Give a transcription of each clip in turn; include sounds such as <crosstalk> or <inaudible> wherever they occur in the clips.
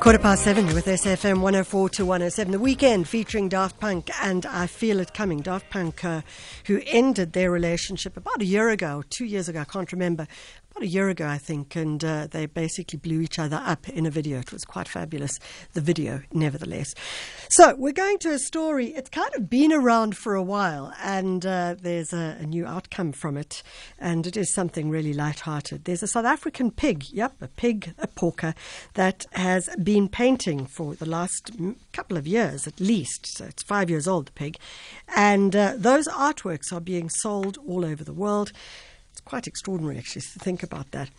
Quarter past seven with SFM 104 to 107. The weekend featuring Daft Punk and I Feel It Coming. Daft Punk, uh, who ended their relationship about a year ago, two years ago, I can't remember, about a year ago, I think, and uh, they basically blew each other up in a video. It was quite fabulous, the video, nevertheless. So, we're going to a story. It's kind of been around for a while, and uh, there's a, a, new outcome from it, and it is something really light-hearted. There's a South African pig, yep, a pig, a porker, that has been painting for the last couple of years at least. So, it's five years old, the pig, and uh, those artworks are being sold all over the world. It's quite extraordinary, actually, to think about that.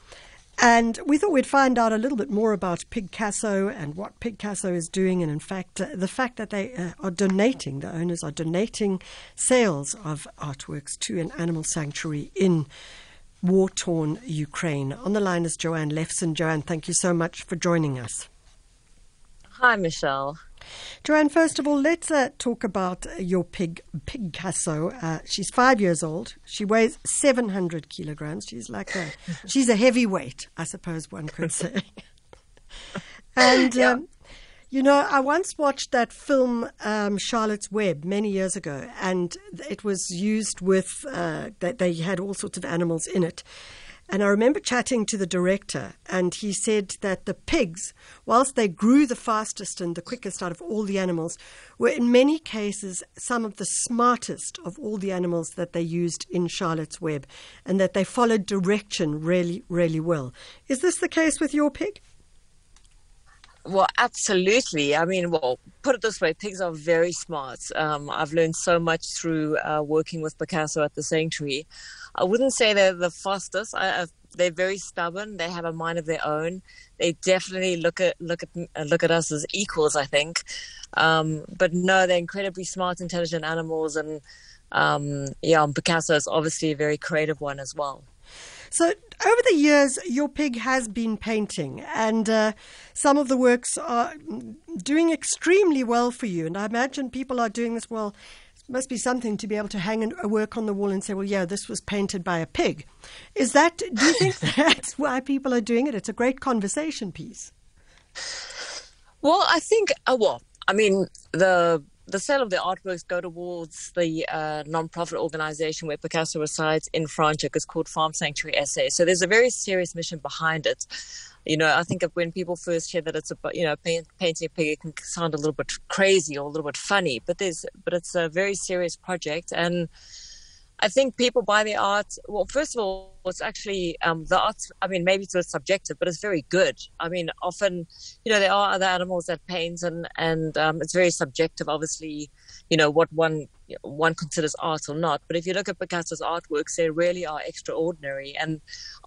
And we thought we'd find out a little bit more about Pigcasso and what Pigcasso is doing, and in fact, uh, the fact that they uh, are donating, the owners are donating sales of artworks to an animal sanctuary in war torn Ukraine. On the line is Joanne Lefson. Joanne, thank you so much for joining us. Hi, Michelle. Joanne, first of all, let's uh, talk about your pig, Pigcasso. Uh, she's five years old. She weighs 700 kilograms. She's like a, she's a heavyweight, I suppose one could say. <laughs> and, yeah. um, you know, I once watched that film, um, Charlotte's Web, many years ago, and it was used with, uh, they, they had all sorts of animals in it. And I remember chatting to the director, and he said that the pigs, whilst they grew the fastest and the quickest out of all the animals, were in many cases some of the smartest of all the animals that they used in Charlotte's Web, and that they followed direction really, really well. Is this the case with your pig? Well, absolutely. I mean, well, put it this way: pigs are very smart. Um, I've learned so much through uh, working with Pigcasso at the sanctuary. I wouldn't say they're the fastest. I, they're very stubborn. They have a mind of their own. They definitely look at look at look at us as equals. I think, um, but no, they're incredibly smart, intelligent animals, and um, yeah, Pigcasso is obviously a very creative one as well. So, over the years, your pig has been painting, and uh, some of the works are doing extremely well for you. And I imagine people are doing this well It must be something to be able to hang a work on the wall and say, well, yeah, this was painted by a pig. Is that, do you think <laughs> that's why people are doing it? It's a great conversation piece. Well, I think, uh, well, I mean, the the sale of the artworks go towards the uh, non-profit organization where Pigcasso resides in Franschhoek. It's called Farm Sanctuary SA. So there's a very serious mission behind it. You know, I think when people first hear that it's about, you know, paint, painting a pig, it can sound a little bit crazy or a little bit funny, but there's, but it's a very serious project. And I think people buy the art. Well, first of all, it's actually um, the art. I mean, maybe it's a subjective, but it's very good. I mean, often, you know, there are other animals that paint, and and um, it's very subjective. Obviously, you know what one one considers art or not. But if you look at Pigcasso's artworks, they really are extraordinary. And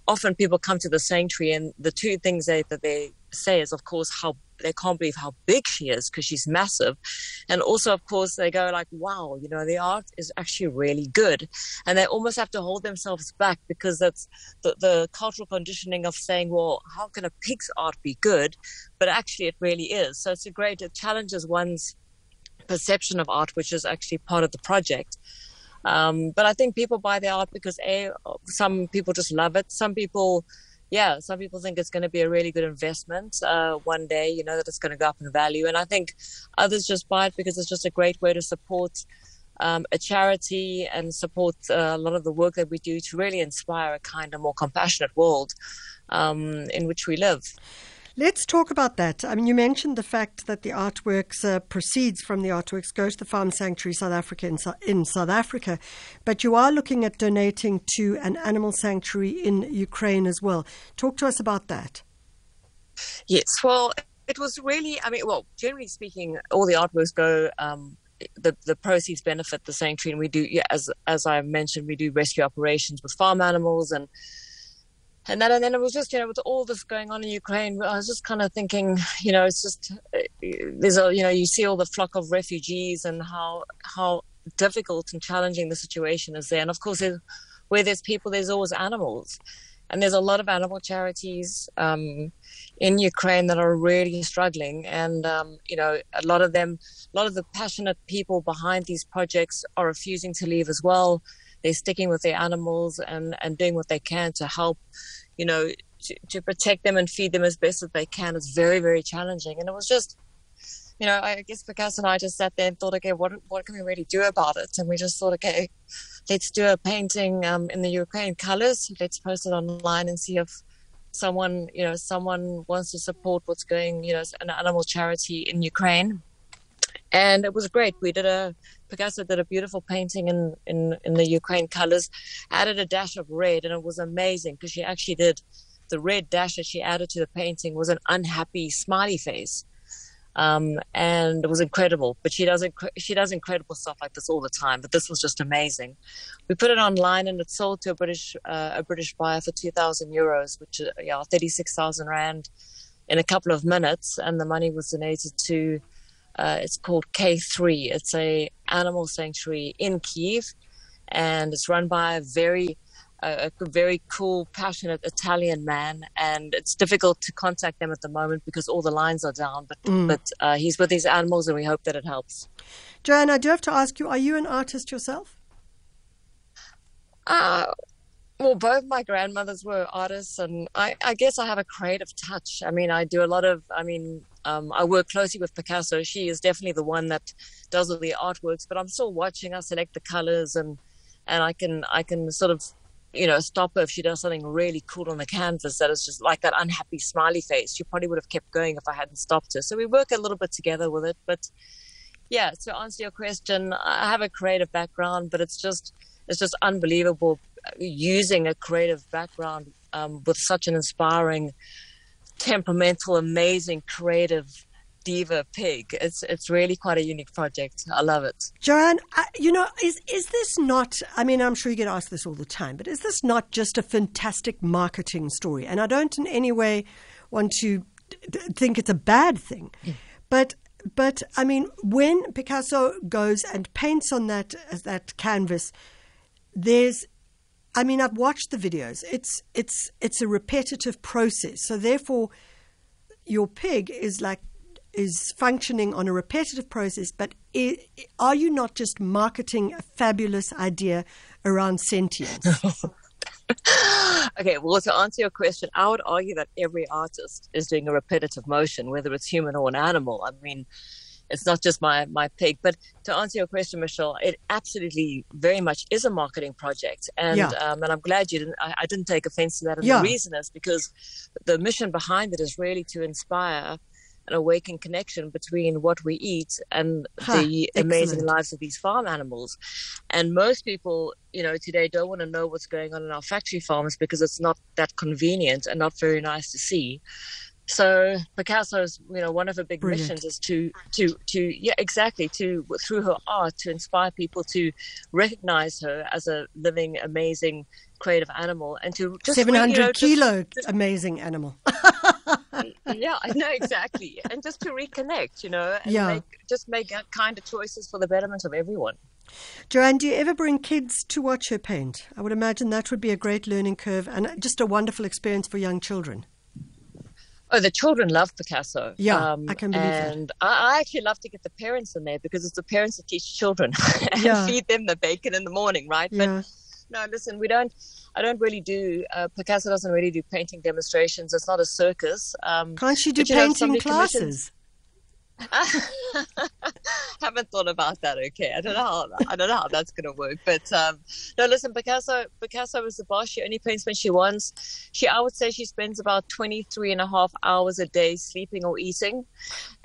often people come to the sanctuary, and the two things they, that they say is, of course, how they can't believe how big she is because she's massive. And also, of course, they go like, wow, you know, the art is actually really good. And they almost have to hold themselves back because that's the, the cultural conditioning of saying, well, how can a pig's art be good? But actually, it really is. So it's a great, it challenges one's perception of art, which is actually part of the project. Um, but I think people buy the art because a some people just love it. Some people, yeah, some people think it's going to be a really good investment uh, one day. You know that it's going to go up in value, and I think others just buy it because it's just a great way to support um, a charity and support uh, a lot of the work that we do to really inspire a kinder, more compassionate world um, in which we live. Let's talk about that. I mean, you mentioned the fact that the artworks uh, proceeds from the artworks, goes to the Farm Sanctuary South Africa in, in South Africa, but you are looking at donating to an animal sanctuary in Ukraine as well. Talk to us about that. Yes, well, it was really, I mean, well, generally speaking, all the artworks go um, the the proceeds benefit the sanctuary, and we do, yeah, as as I mentioned, we do rescue operations with farm animals and and then and then it was just you know with all this going on in Ukraine, I was just kind of thinking, you know, it's just uh, there's a you know you see all the flock of refugees and how how difficult and challenging the situation is there, and of course where there's people, there's always animals, and there's a lot of animal charities um, in Ukraine that are really struggling, and um, you know a lot of them, a lot of the passionate people behind these projects are refusing to leave as well they're sticking with their animals and, and doing what they can to help, you know, to, to protect them and feed them as best as they can It's very, very challenging. And it was just, you know, I guess Pigcasso and I just sat there and thought, okay, what what can we really do about it? And we just thought, okay, let's do a painting um, in the Ukraine colors. Let's post it online and see if someone, you know, someone wants to support what's going, you know, an animal charity in Ukraine. And it was great. We did a Pigcasso did a beautiful painting in in in the Ukraine colors, added a dash of red, and it was amazing because she actually did the red dash that she added to the painting was an unhappy smiley face um, and it was incredible. But she does inc- she does incredible stuff like this all the time. But this was just amazing. We put it online and it sold to a British uh, a British buyer for two thousand euros, which is yeah thirty six thousand rand, in a couple of minutes, and the money was donated to. Uh, it's called K3. It's a animal sanctuary in Kiev, and it's run by a very a, a, very cool, passionate Italian man, and it's difficult to contact them at the moment because all the lines are down. But mm. but uh, he's with these animals, and we hope that it helps. Joanne, I do have to ask you: Are you an artist yourself? Uh, well, both my grandmothers were artists, and I, I guess I have a creative touch. I mean, I do a lot of. I mean, um, I work closely with Pigcasso. She is definitely the one that does all the artworks, but I'm still watching her select the colors and and I can I can sort of you know, stop her if she does something really cool on the canvas that is just like that unhappy smiley face. She probably would have kept going if I hadn't stopped her. So we work a little bit together with it. But yeah, to answer your question, I have a creative background, but it's just it's just unbelievable using a creative background um, with such an inspiring, temperamental, amazing, creative diva pig. It's it's really quite a unique project. I love it. Joanne, you know, is is this not? I mean, I'm sure you get asked this all the time, but is this not just a fantastic marketing story? And I don't in any way want to think it's a bad thing, mm. but but I mean, when Pigcasso goes and paints on that that canvas, there's I mean, I've watched the videos. It's it's it's a repetitive process. So therefore, your pig is like is functioning on a repetitive process, but it, are you not just marketing a fabulous idea around sentience? <laughs> okay, well, to answer your question, I would argue that every artist is doing a repetitive motion, whether it's human or an animal. I mean, it's not just my my pig. But to answer your question, Michelle, it absolutely very much is a marketing project, and yeah. um, and I'm glad you didn't. I, I, didn't take offense to that. And yeah. the reason is because the mission behind it is really to inspire an awakened connection between what we eat and huh, the amazing excellent. lives of these farm animals. And most people, you know, today don't want to know what's going on in our factory farms because it's not that convenient and not very nice to see. So Pigcasso's, you know, one of her big Brilliant. missions is to, to, to, yeah, exactly, to through her art to inspire people to recognize her as a living, amazing, creative animal, and to just seven hundred you know, kilo just, amazing animal. yeah, I know exactly, and just to reconnect, you know, and yeah. make, just make kind of choices for the betterment of everyone. Joanne, do you ever bring kids to watch her paint? I would imagine that would be a great learning curve and just a wonderful experience for young children. Oh, the children love Pigcasso. Yeah, um, I can believe and that. I, I, actually love to get the parents in there because it's the parents that teach children <laughs> and yeah. feed them the bacon in the morning, right? Yeah. But no, listen, we don't. I don't really do. Uh, Pigcasso doesn't really do painting demonstrations. It's not a circus. Um, Can't she do painting classes? <laughs> haven't thought about that. Okay, I don't know how I don't know how that's gonna work. But um, no, listen, Pigcasso Pigcasso is the boss. She only paints when she wants. She I would say she spends about 23 and a half hours a day sleeping or eating,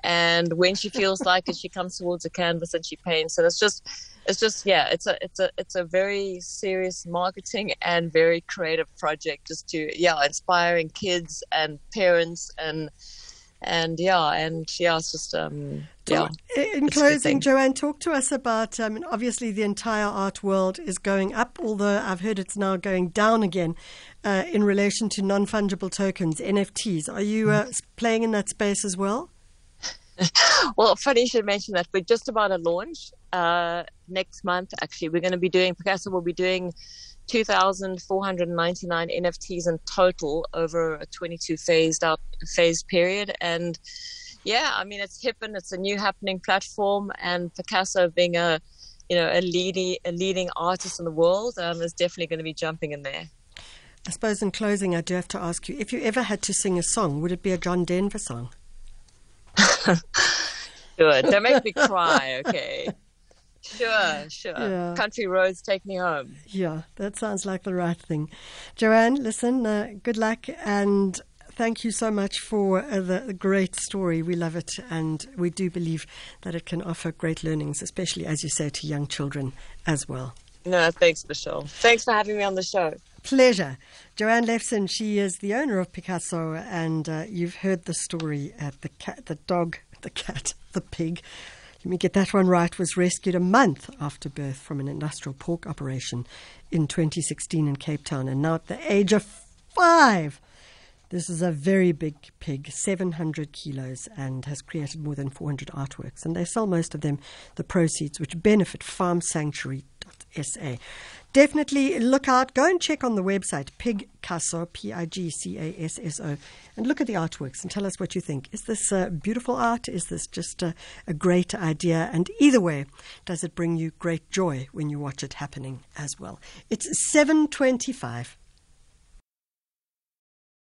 and when she feels like it, she comes towards a canvas and she paints. And it's just it's just yeah, it's a it's a it's a very serious marketing and very creative project just to yeah inspiring kids and parents and and yeah, and yeah, it's just um, yeah. In closing, Joanne, talk to us about. I mean, obviously, the entire art world is going up, although I've heard it's now going down again uh, in relation to non fungible tokens (NFTs). Are you uh, playing in that space as well? <laughs> well, funny you should mention that. We're just about to launch uh, next month. Actually, we're going to be doing Pigcasso will be doing 2,499 NFTs in total over a 22 phased out phase period. And yeah, I mean, it's hip and it's a new happening platform. And Pigcasso being a, you know, a leading, a leading artist in the world um, is definitely going to be jumping in there. I suppose in closing, I do have to ask you if you ever had to sing a song, would it be a John Denver song? <laughs> Good. Don't make me cry, okay? Sure, sure. Yeah. Country roads take me home. Yeah, that sounds like the right thing. Joanne, listen, uh, good luck and thank you so much for uh, the, the great story. We love it and we do believe that it can offer great learnings, especially, as you say, to young children as well. No, thanks, Michelle. Thanks for having me on the show. Pleasure. Joanne Lefson, she is the owner of Pigcasso, and uh, you've heard the story at the cat, the dog, <laughs> the cat, the pig. Let me get that one right. Was rescued a month after birth from an industrial pork operation in 2016 in Cape Town, and now at the age of five. This is a very big pig, 700 kilos, and has created more than 400 artworks. And they sell most of them, the proceeds, which benefit Farm Sanctuary Definitely look out. Go and check on the website, Pigcasso, P I G C A S S O, and look at the artworks and tell us what you think. Is this uh, beautiful art? Is this just a, a great idea? And either way, does it bring you great joy when you watch it happening as well? It's 725.